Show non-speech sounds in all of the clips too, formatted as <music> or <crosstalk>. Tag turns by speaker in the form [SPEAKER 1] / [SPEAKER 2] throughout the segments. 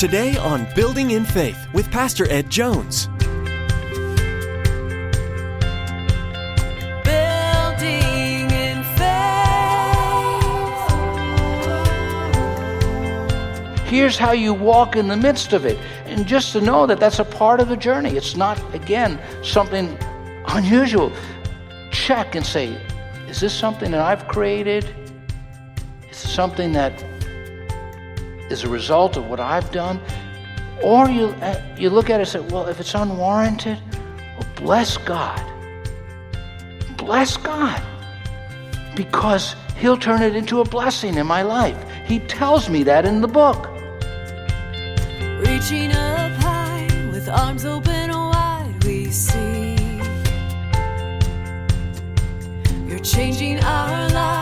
[SPEAKER 1] Today on Building in Faith with Pastor Ed Jones.
[SPEAKER 2] Building in faith.
[SPEAKER 3] Here's how you walk in the midst of it. And just to know that that's a part of the journey. It's not, again, something unusual. Check and say, is this something that I've created? Is it something that is a result of what I've done? Or you, uh, you look at it and say, well, if it's unwarranted, well, bless God. Bless God. Because He'll turn it into a blessing in my life. He tells me that in the book.
[SPEAKER 2] Reaching up high with arms open wide, we see you're changing our lives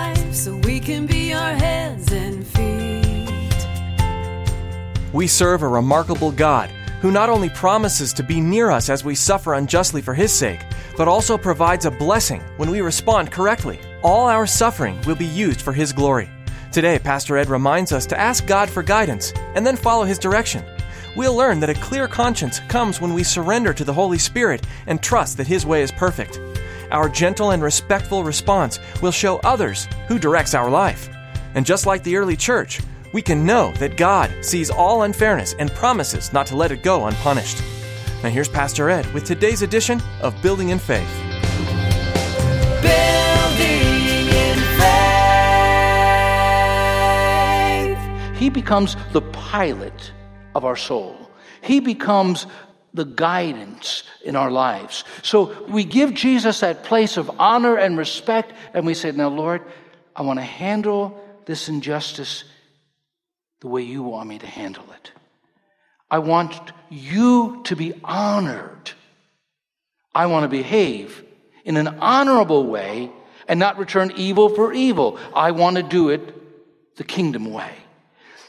[SPEAKER 2] We
[SPEAKER 1] serve a remarkable God who not only promises to be near us as we suffer unjustly for His sake, but also provides a blessing when we respond correctly. All our suffering will be used for His glory. Today, Pastor Ed reminds us to ask God for guidance and then follow His direction. We'll learn that a clear conscience comes when we surrender to the Holy Spirit and trust that His way is perfect. Our gentle and respectful response will show others who directs our life. And just like the early church, we can know that God sees all unfairness and promises not to let it go unpunished. Now, here's Pastor Ed with today's edition of Building in Faith.
[SPEAKER 2] Building in faith.
[SPEAKER 3] He becomes the pilot of our soul. He becomes the guidance in our lives. So we give Jesus that place of honor and respect, and we say, Now, Lord, I want to handle this injustice the way you want me to handle it. I want you to be honored. I want to behave in an honorable way and not return evil for evil. I want to do it the kingdom way.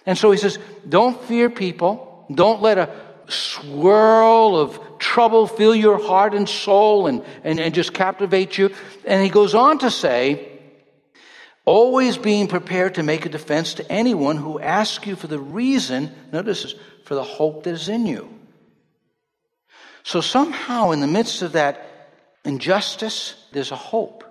[SPEAKER 3] And so he says, don't fear people. Don't let a swirl of trouble fill your heart and soul and, and, and just captivate you. And he goes on to say, always being prepared to make a defense to anyone who asks you for the reason, notice this, for the hope that is in you. So somehow in the midst of that injustice, there's a hope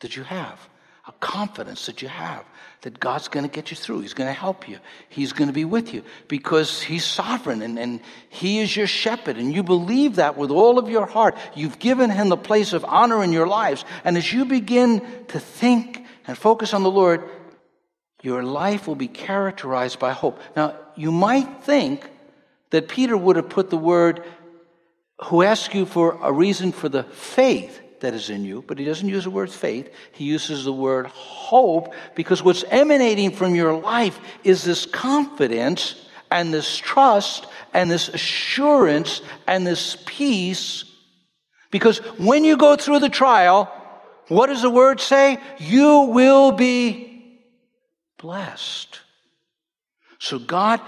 [SPEAKER 3] that you have, a confidence that you have that God's going to get you through. He's going to help you. He's going to be with you because He's sovereign and, and He is your shepherd. And you believe that with all of your heart. You've given Him the place of honor in your lives. And as you begin to think and focus on the Lord, your life will be characterized by hope. Now, you might think that Peter would have put the word who asks you for a reason for the faith that is in you, but he doesn't use the word faith. He uses the word hope because what's emanating from your life is this confidence and this trust and this assurance and this peace. Because when you go through the trial, what does the word say? You will be blessed. So God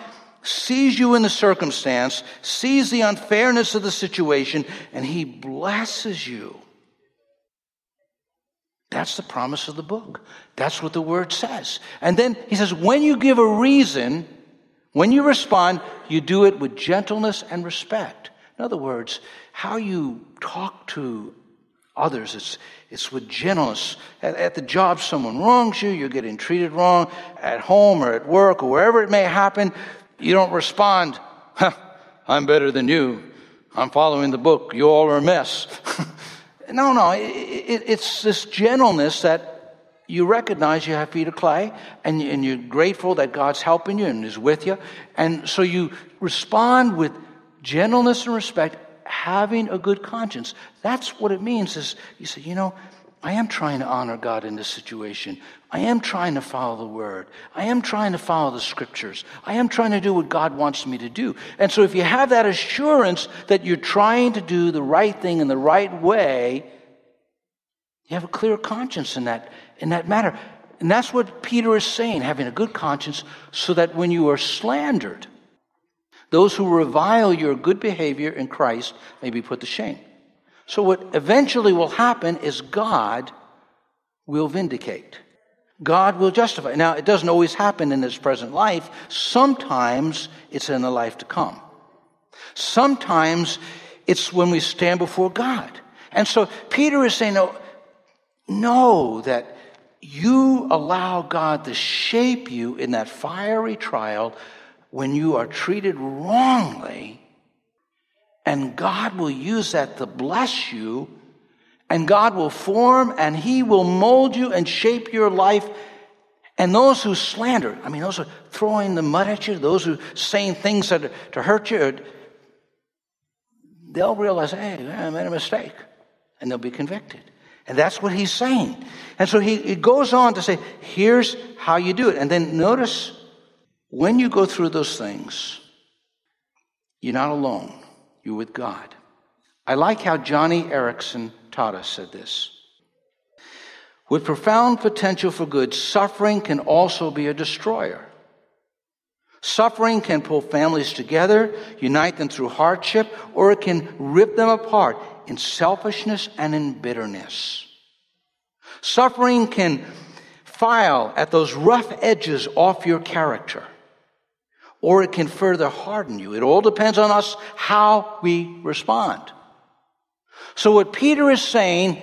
[SPEAKER 3] sees you in the circumstance, sees the unfairness of the situation, and he blesses you. That's the promise of the book. That's what the word says. And then he says, when you give a reason, when you respond, you do it with gentleness and respect. In other words, how you talk to others, it's, it's with gentleness. At, at the job, someone wrongs you, you're getting treated wrong. At home or at work or wherever it may happen, you don't respond, I'm better than you. I'm following the book. You all are a mess. <laughs> No, no, it, it, it's this gentleness that you recognize you have feet of clay and, and you're grateful that God's helping you and is with you. And so you respond with gentleness and respect, having a good conscience. That's what it means is you say, you know, I am trying to honor God in this situation. I am trying to follow the word. I am trying to follow the scriptures. I am trying to do what God wants me to do. And so if you have that assurance that you're trying to do the right thing in the right way, you have a clear conscience in that, in that matter. And that's what Peter is saying, having a good conscience, so that when you are slandered, those who revile your good behavior in Christ may be put to shame. So, what eventually will happen is God will vindicate. God will justify. Now, it doesn't always happen in this present life. Sometimes it's in the life to come. Sometimes it's when we stand before God. And so Peter is saying, no, know that you allow God to shape you in that fiery trial when you are treated wrongly, and God will use that to bless you, and God will form and He will mold you and shape your life. And those who slander, I mean, those are throwing the mud at you, those who saying things that to hurt you, they'll realize, hey, I made a mistake, and they'll be convicted. And that's what he's saying. And so he, he goes on to say, here's how you do it. And then notice when you go through those things, you're not alone, you're with God. I like how Johnny Erickson taught us said this. With profound potential for good, suffering can also be a destroyer. Suffering can pull families together, unite them through hardship, or it can rip them apart in selfishness and in bitterness. Suffering can file at those rough edges off your character, or it can further harden you. It all depends on us how we respond. So, what Peter is saying,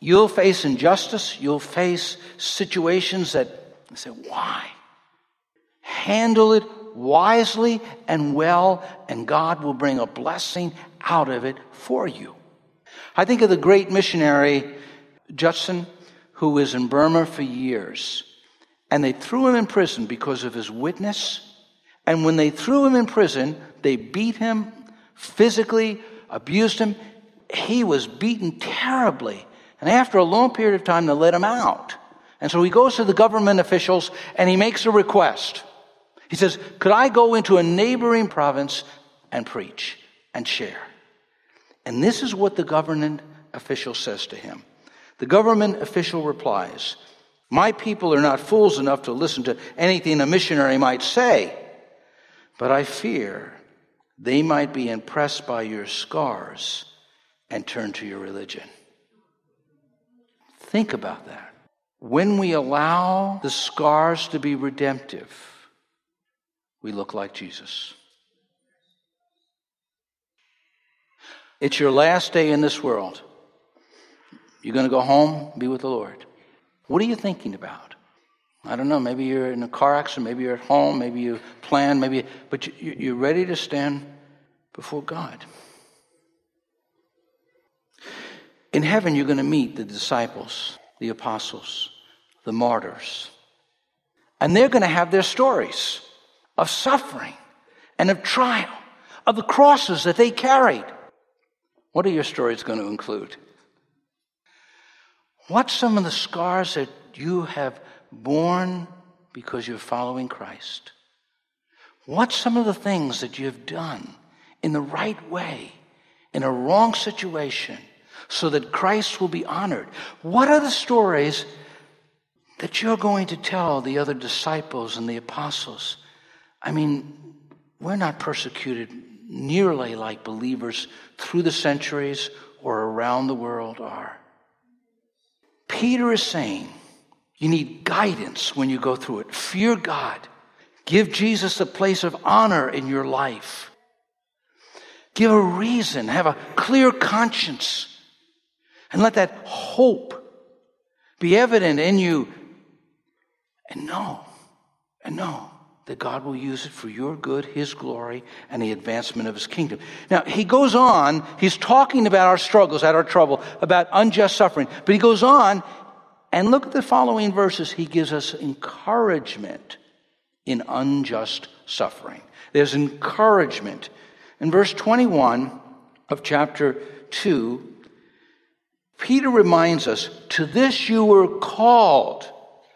[SPEAKER 3] you'll face injustice, you'll face situations that you say, why? Handle it wisely and well, and God will bring a blessing out of it for you. I think of the great missionary Judson, who was in Burma for years, and they threw him in prison because of his witness. And when they threw him in prison, they beat him physically, abused him. He was beaten terribly. And after a long period of time, they let him out. And so he goes to the government officials and he makes a request. He says, Could I go into a neighboring province and preach and share? And this is what the government official says to him. The government official replies, My people are not fools enough to listen to anything a missionary might say, but I fear they might be impressed by your scars and turn to your religion. Think about that. When we allow the scars to be redemptive, we look like Jesus. It's your last day in this world. You're going to go home, be with the Lord. What are you thinking about? I don't know. Maybe you're in a car accident. Maybe you're at home. Maybe you plan. Maybe, but you're ready to stand before God. In heaven, you're going to meet the disciples, the apostles, the martyrs, and they're going to have their stories of suffering and of trial, of the crosses that they carried. What are your stories going to include? What's some of the scars that you have borne because you're following Christ? What's some of the things that you've done in the right way, in a wrong situation, so that Christ will be honored? What are the stories that you're going to tell the other disciples and the apostles? I mean, we're not persecuted nearly like believers through the centuries or around the world are. Peter is saying you need guidance when you go through it. Fear God. Give Jesus a place of honor in your life. Give a reason. Have a clear conscience. And let that hope be evident in you. And know, and know that God will use it for your good, His glory, and the advancement of His kingdom. Now, he goes on, he's talking about our struggles, at our trouble, about unjust suffering. But he goes on, and look at the following verses. He gives us encouragement in unjust suffering. There's encouragement. In verse 21 of chapter 2, Peter reminds us, To this you were called,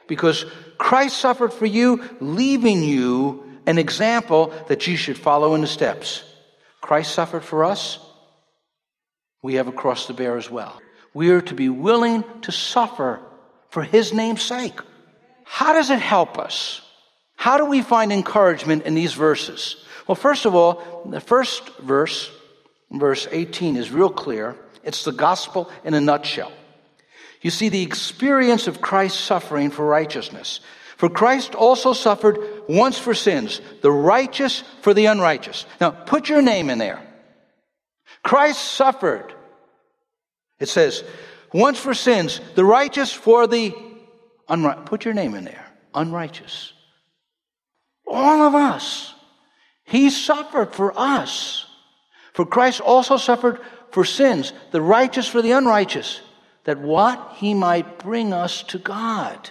[SPEAKER 3] because Christ suffered for you, leaving you an example that you should follow in the steps. Christ suffered for us. We have a cross to bear as well. We are to be willing to suffer for his name's sake. How does it help us? How do we find encouragement in these verses? Well, first of all, the first verse, verse 18, is real clear. It's the gospel in a nutshell. You see, the experience of Christ's suffering for righteousness. For Christ also suffered once for sins, the righteous for the unrighteous. Now, put your name in there. Christ suffered. It says, once for sins, the righteous for the unrighteous. Put your name in there. Unrighteous. All of us. He suffered for us. For Christ also suffered for sins, the righteous for the unrighteous, that what? He might bring us to God.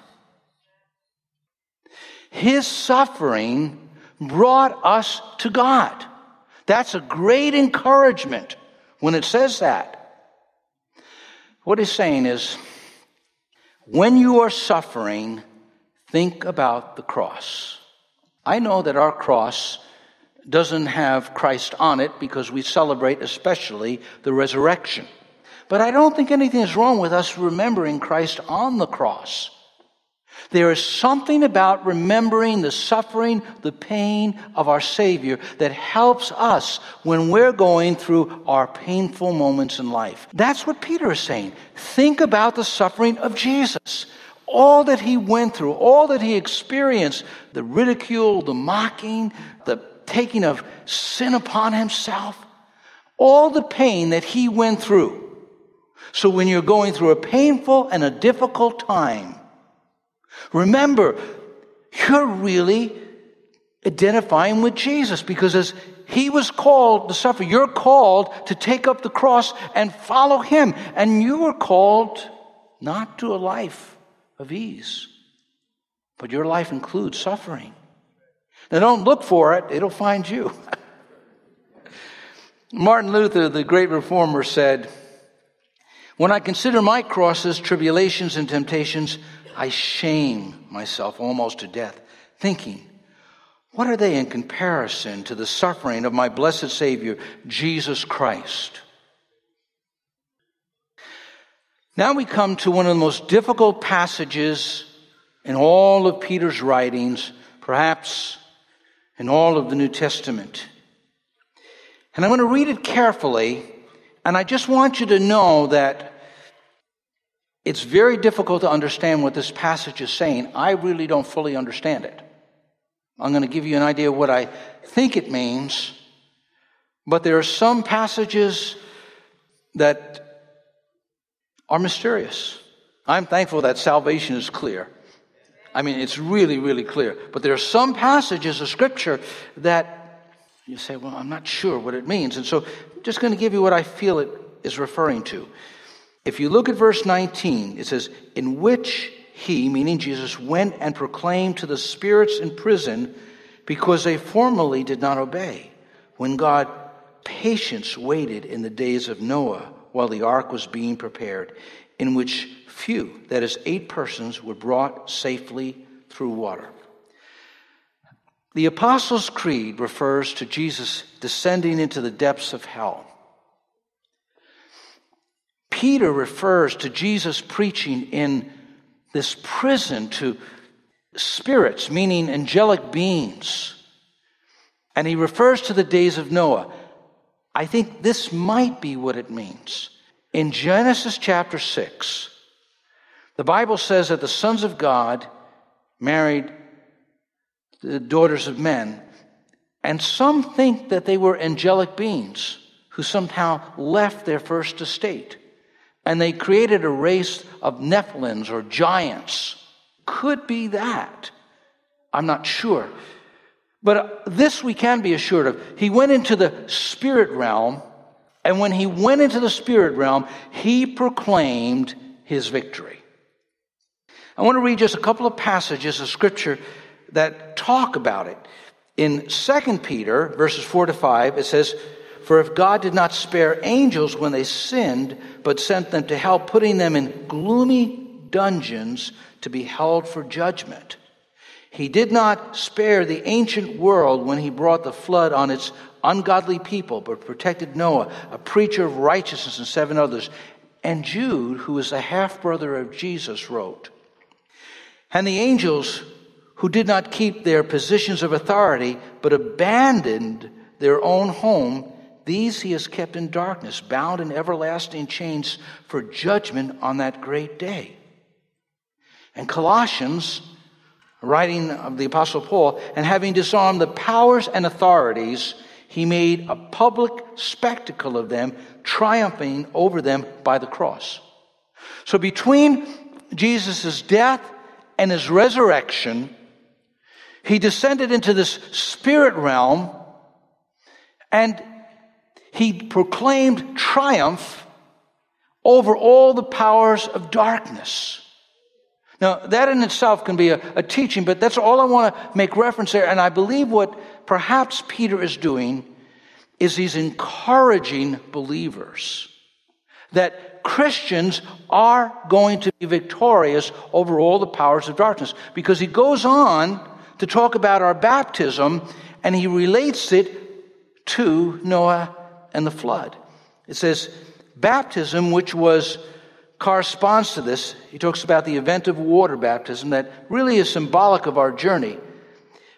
[SPEAKER 3] His suffering brought us to God. That's a great encouragement when it says that. What he's saying is, when you are suffering, think about the cross. I know that our cross doesn't have Christ on it because we celebrate especially the resurrection. But I don't think anything is wrong with us remembering Christ on the cross. There is something about remembering the suffering, the pain of our Savior that helps us when we're going through our painful moments in life. That's what Peter is saying. Think about the suffering of Jesus. All that he went through, all that he experienced, the ridicule, the mocking, the taking of sin upon himself, all the pain that he went through. So when you're going through a painful and a difficult time, remember, you're really identifying with Jesus because as he was called to suffer, you're called to take up the cross and follow him. And you are called not to a life of ease, but your life includes suffering. Now, don't look for it, it'll find you. <laughs> Martin Luther, the great reformer, said, When I consider my crosses, tribulations, and temptations, I shame myself almost to death, thinking, What are they in comparison to the suffering of my blessed Savior, Jesus Christ? Now we come to one of the most difficult passages in all of Peter's writings, perhaps in all of the New Testament. And I'm going to read it carefully, and I just want you to know that it's very difficult to understand what this passage is saying. I really don't fully understand it. I'm going to give you an idea of what I think it means, but there are some passages that are mysterious. I'm thankful that salvation is clear. I mean, it's really, really clear. But there are some passages of Scripture that you say, well, I'm not sure what it means. And so I'm just going to give you what I feel it is referring to. If you look at verse 19, it says, In which he, meaning Jesus, went and proclaimed to the spirits in prison because they formerly did not obey, when God patience waited in the days of Noah while the ark was being prepared, in which few, that is, eight persons, were brought safely through water. The Apostles' Creed refers to Jesus descending into the depths of hell. Peter refers to Jesus preaching in this prison to spirits, meaning angelic beings. And he refers to the days of Noah. I think this might be what it means. In Genesis chapter 6, the Bible says that the sons of God married the daughters of men, and some think that they were angelic beings who somehow left their first estate. And they created a race of Nephilims or giants. Could be that. I'm not sure. But uh, this we can be assured of. He went into the spirit realm, and when he went into the spirit realm, he proclaimed his victory. I want to read just a couple of passages of scripture that talk about it. In 2 Peter, verses 4 to 5, it says, For if God did not spare angels when they sinned, but sent them to hell, putting them in gloomy dungeons to be held for judgment, he did not spare the ancient world when he brought the flood on its ungodly people, but protected Noah, a preacher of righteousness, and seven others. And Jude, who is a half brother of Jesus, wrote, and the angels who did not keep their positions of authority, but abandoned their own home, These he has kept in darkness, bound in everlasting chains for judgment on that great day. And Colossians, writing of the Apostle Paul, and having disarmed the powers and authorities, he made a public spectacle of them, triumphing over them by the cross. So between Jesus' death and his resurrection, he descended into this spirit realm and he proclaimed triumph over all the powers of darkness. Now, that in itself can be a, a, teaching, but that's all I want to make reference there. And I believe what perhaps Peter is doing is he's encouraging believers that Christians are going to be victorious over all the powers of darkness. Because he goes on to talk about our baptism and he relates it to Noah and the flood. It says, baptism, which was corresponds to this. He talks about the event of water baptism that really is symbolic of our journey.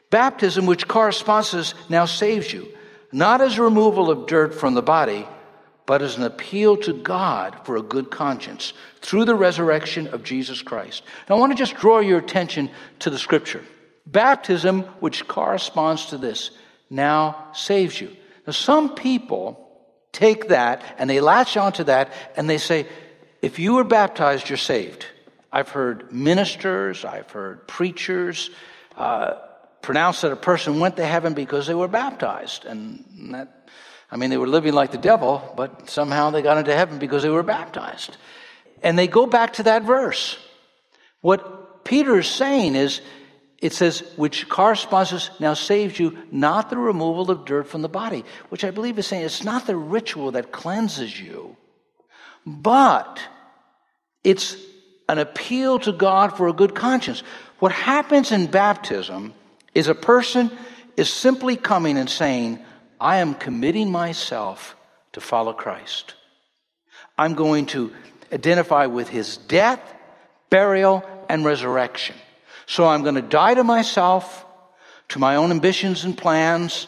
[SPEAKER 3] Baptism, which corresponds to this, now saves you, not as a removal of dirt from the body, but as an appeal to God for a good conscience through the resurrection of Jesus Christ. Now, I want to just draw your attention to the scripture. Baptism, which corresponds to this, now saves you. Now, some people take that and they latch onto that and they say, if you were baptized, you're saved. I've heard ministers, I've heard preachers uh, pronounce that a person went to heaven because they were baptized. And that, I mean, they were living like the devil, but somehow they got into heaven because they were baptized. And they go back to that verse. What Peter is saying is, it says, which corresponds now saves you, not the removal of dirt from the body, which I believe is saying it's not the ritual that cleanses you, but it's an appeal to God for a good conscience. What happens in baptism is a person is simply coming and saying, I am committing myself to follow Christ. I'm going to identify with his death, burial, and resurrection. So I'm going to die to myself, to my own ambitions and plans,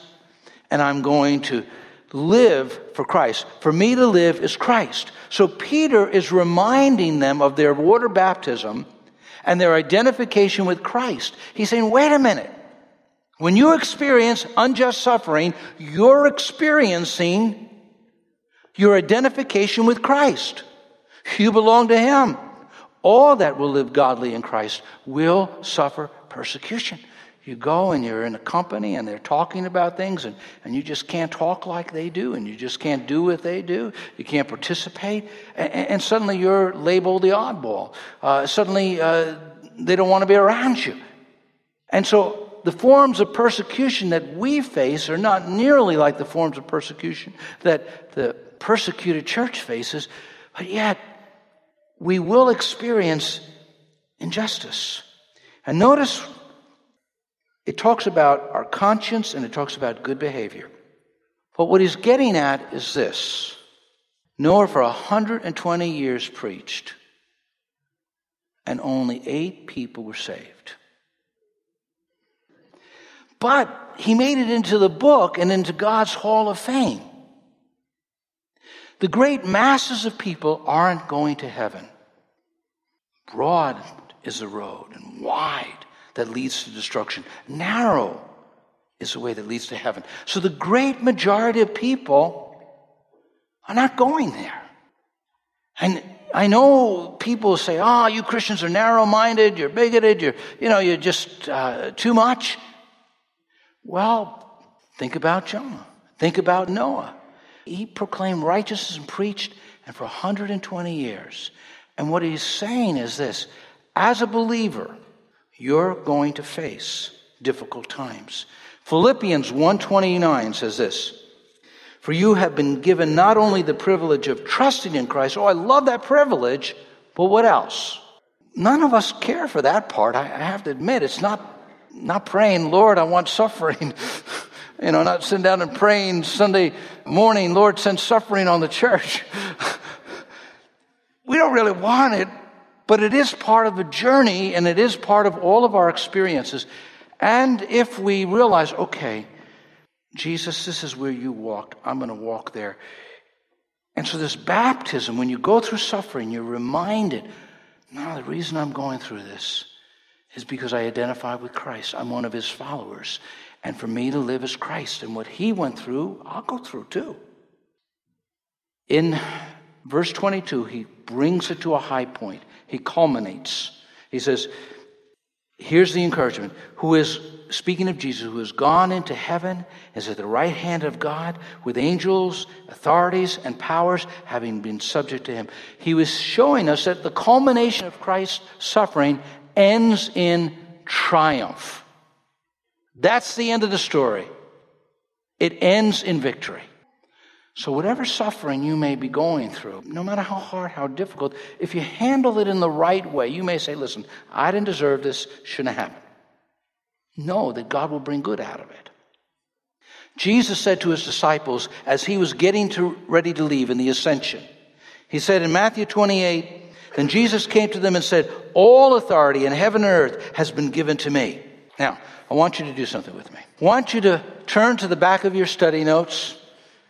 [SPEAKER 3] and I'm going to live for Christ. For me to live is Christ. So Peter is reminding them of their water baptism and their identification with Christ. He's saying, wait a minute. When you experience unjust suffering, you're experiencing your identification with Christ. You belong to Him. All that will live godly in Christ will suffer persecution. You go and you're in a company and they're talking about things and, and you just can't talk like they do and you just can't do what they do. You can't participate. And, and suddenly you're labeled the oddball. Uh, suddenly uh, they don't want to be around you. And so the forms of persecution that we face are not nearly like the forms of persecution that the persecuted church faces, but yet we will experience injustice. And notice it talks about our conscience and it talks about good behavior. But what he's getting at is this Noah for 120 years preached, and only eight people were saved. But he made it into the book and into God's Hall of Fame. The great masses of people aren't going to heaven. Broad is the road and wide that leads to destruction. Narrow is the way that leads to heaven. So the great majority of people are not going there. And I know people say, oh, you Christians are narrow minded, you're bigoted, you're, you know, you're just uh, too much. Well, think about Jonah. Think about Noah. He proclaimed righteousness and preached, and for 120 years. And what he's saying is this as a believer, you're going to face difficult times. Philippians 1:29 says this, "For you have been given not only the privilege of trusting in Christ, oh I love that privilege, but what else? None of us care for that part. I have to admit, it's not not praying, Lord, I want suffering. <laughs> you know, not sitting down and praying Sunday morning, Lord, send suffering on the church. <laughs> we don't really want it, but it is part of a journey and it is part of all of our experiences. And if we realize, okay, Jesus, this is where you walk. I'm going to walk there. And so, this baptism, when you go through suffering, you're reminded no, the reason I'm going through this is because I identify with Christ. I'm one of his followers. And for me to live as Christ and what he went through, I'll go through too. In verse 22, he brings it to a high point. He culminates. He says, Here's the encouragement. Who is, speaking of Jesus, who has gone into heaven, is at the right hand of God with angels, authorities, and powers having been subject to him. He was showing us that the culmination of Christ's suffering ends in triumph. That's the end of the story. It ends in victory. So, whatever suffering you may be going through, no matter how hard, how difficult, if you handle it in the right way, you may say, Listen, I didn't deserve this, shouldn't have happened. Know that God will bring good out of it. Jesus said to his disciples as he was getting to, ready to leave in the ascension, He said in Matthew 28, Then Jesus came to them and said, All authority in heaven and earth has been given to me. Now, I want you to do something with me. I want you to turn to the back of your study notes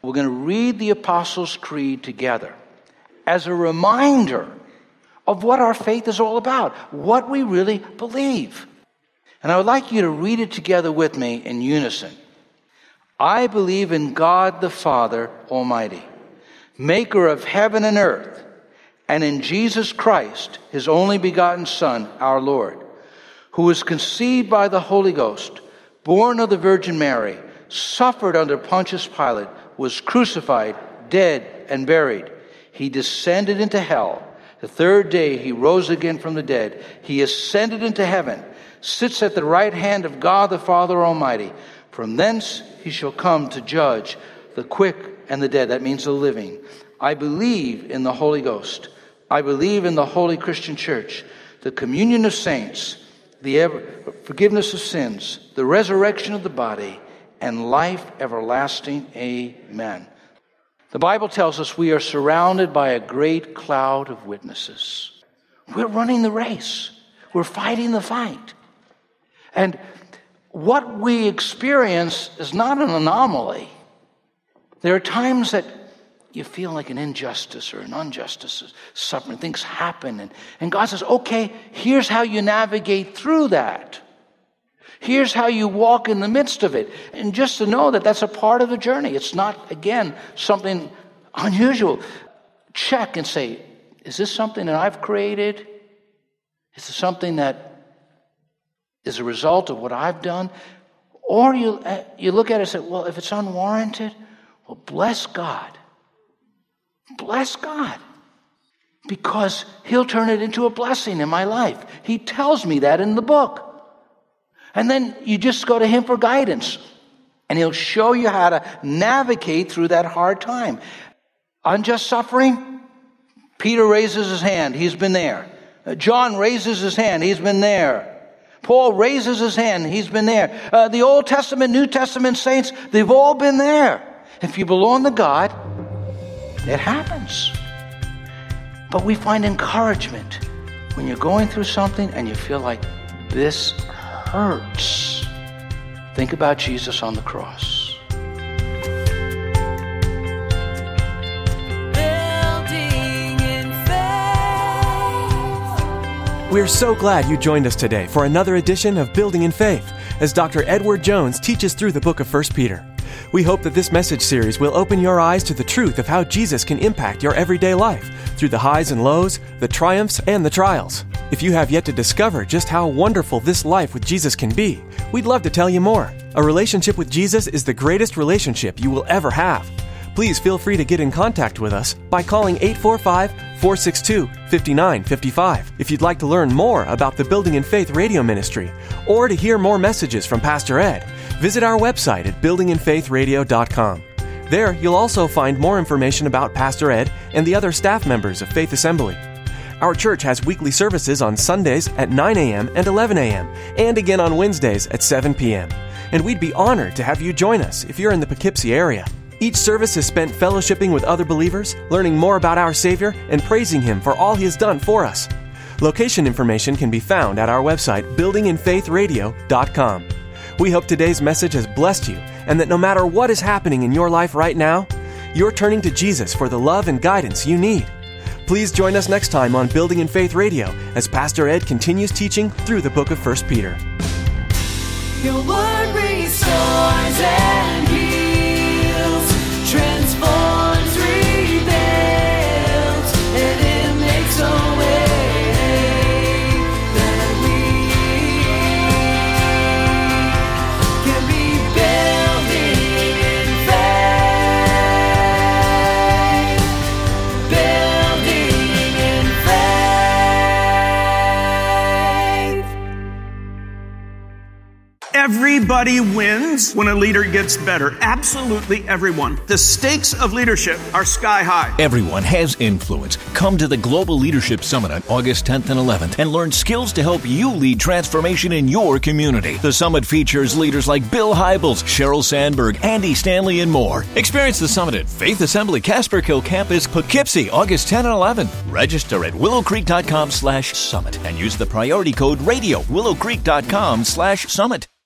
[SPEAKER 3] we're going to read the Apostles' Creed together as a reminder of what our faith is all about, what we really believe. And I would like you to read it together with me in unison. I believe in God the Father Almighty, maker of heaven and earth, and in Jesus Christ, his only begotten Son, our Lord, who was conceived by the Holy Ghost, born of the Virgin Mary, suffered under Pontius Pilate was crucified, dead, and buried. He descended into hell. The third day he rose again from the dead. He ascended into heaven, sits at the right hand of God the Father Almighty. From thence he shall come to judge the quick and the dead. That means the living. I believe in the Holy Ghost. I believe in the Holy Christian Church, the communion of saints, the forgiveness of sins, the resurrection of the body and life everlasting. Amen. The Bible tells us we are surrounded by a great cloud of witnesses. We're running the race, we're fighting the fight. And what we experience is not an anomaly. There are times that you feel like an injustice or an injustice, suffering, things happen. And, and God says, okay, here's how you navigate through that. Here's how you walk in the midst of it. And just to know that that's a part of the journey. It's not, again, something unusual. Check and say, is this something that I've created? Is this something that is a result of what I've done? Or you, uh, you look at it and say, well, if it's unwarranted, well, bless God. Bless God. Because He'll turn it into a blessing in my life. He tells me that in the book. And then you just go to Him for guidance. And He'll show you how to navigate through that hard time. Unjust suffering, Peter raises his hand. He's been there. John raises his hand. He's been there. Paul raises his hand. He's been there. Uh, the Old Testament, New Testament saints, they've all been there. If you belong to God, it happens. But we find encouragement when you're going through something and you feel like this hurts. Think about Jesus on the cross.
[SPEAKER 1] We're so glad you joined us today for another edition of Building in Faith as Dr. Edward Jones teaches through the book of 1 Peter. We hope that this message series will open your eyes to the truth of how Jesus can impact your everyday life through the highs and lows, the triumphs and the trials. If you have yet to discover just how wonderful this life with Jesus can be, we'd love to tell you more. A relationship with Jesus is the greatest relationship you will ever have. Please feel free to get in contact with us by calling 845 462 5955 if you'd like to learn more about the Building in Faith radio ministry or to hear more messages from Pastor Ed. Visit our website at buildinginfaithradio.com. There, you'll also find more information about Pastor Ed and the other staff members of Faith Assembly. Our church has weekly services on Sundays at 9 a.m. and 11 a.m., and again on Wednesdays at 7 p.m. And we'd be honored to have you join us if you're in the Poughkeepsie area. Each service is spent fellowshipping with other believers, learning more about our Savior, and praising Him for all He has done for us. Location information can be found at our website, buildinginfaithradio.com. We hope today's message has blessed you and that no matter what is happening in your life right now, you're turning to Jesus for the love and guidance you need. Please join us next time on Building in Faith Radio as Pastor Ed continues teaching through the book of 1 Peter.
[SPEAKER 2] Your word restores and
[SPEAKER 4] Everybody wins when a leader gets better. Absolutely everyone. The stakes of leadership are sky high.
[SPEAKER 5] Everyone has influence. Come to the Global Leadership Summit on August 10th and 11th and learn skills to help you lead transformation in your community. The summit features leaders like Bill Hybels, Sheryl Sandberg, Andy Stanley, and more. Experience the summit at Faith Assembly Casperkill Campus, Poughkeepsie, August 10 and 11. Register at willowcreek.com slash summit and use the priority code radio willowcreek.com slash summit.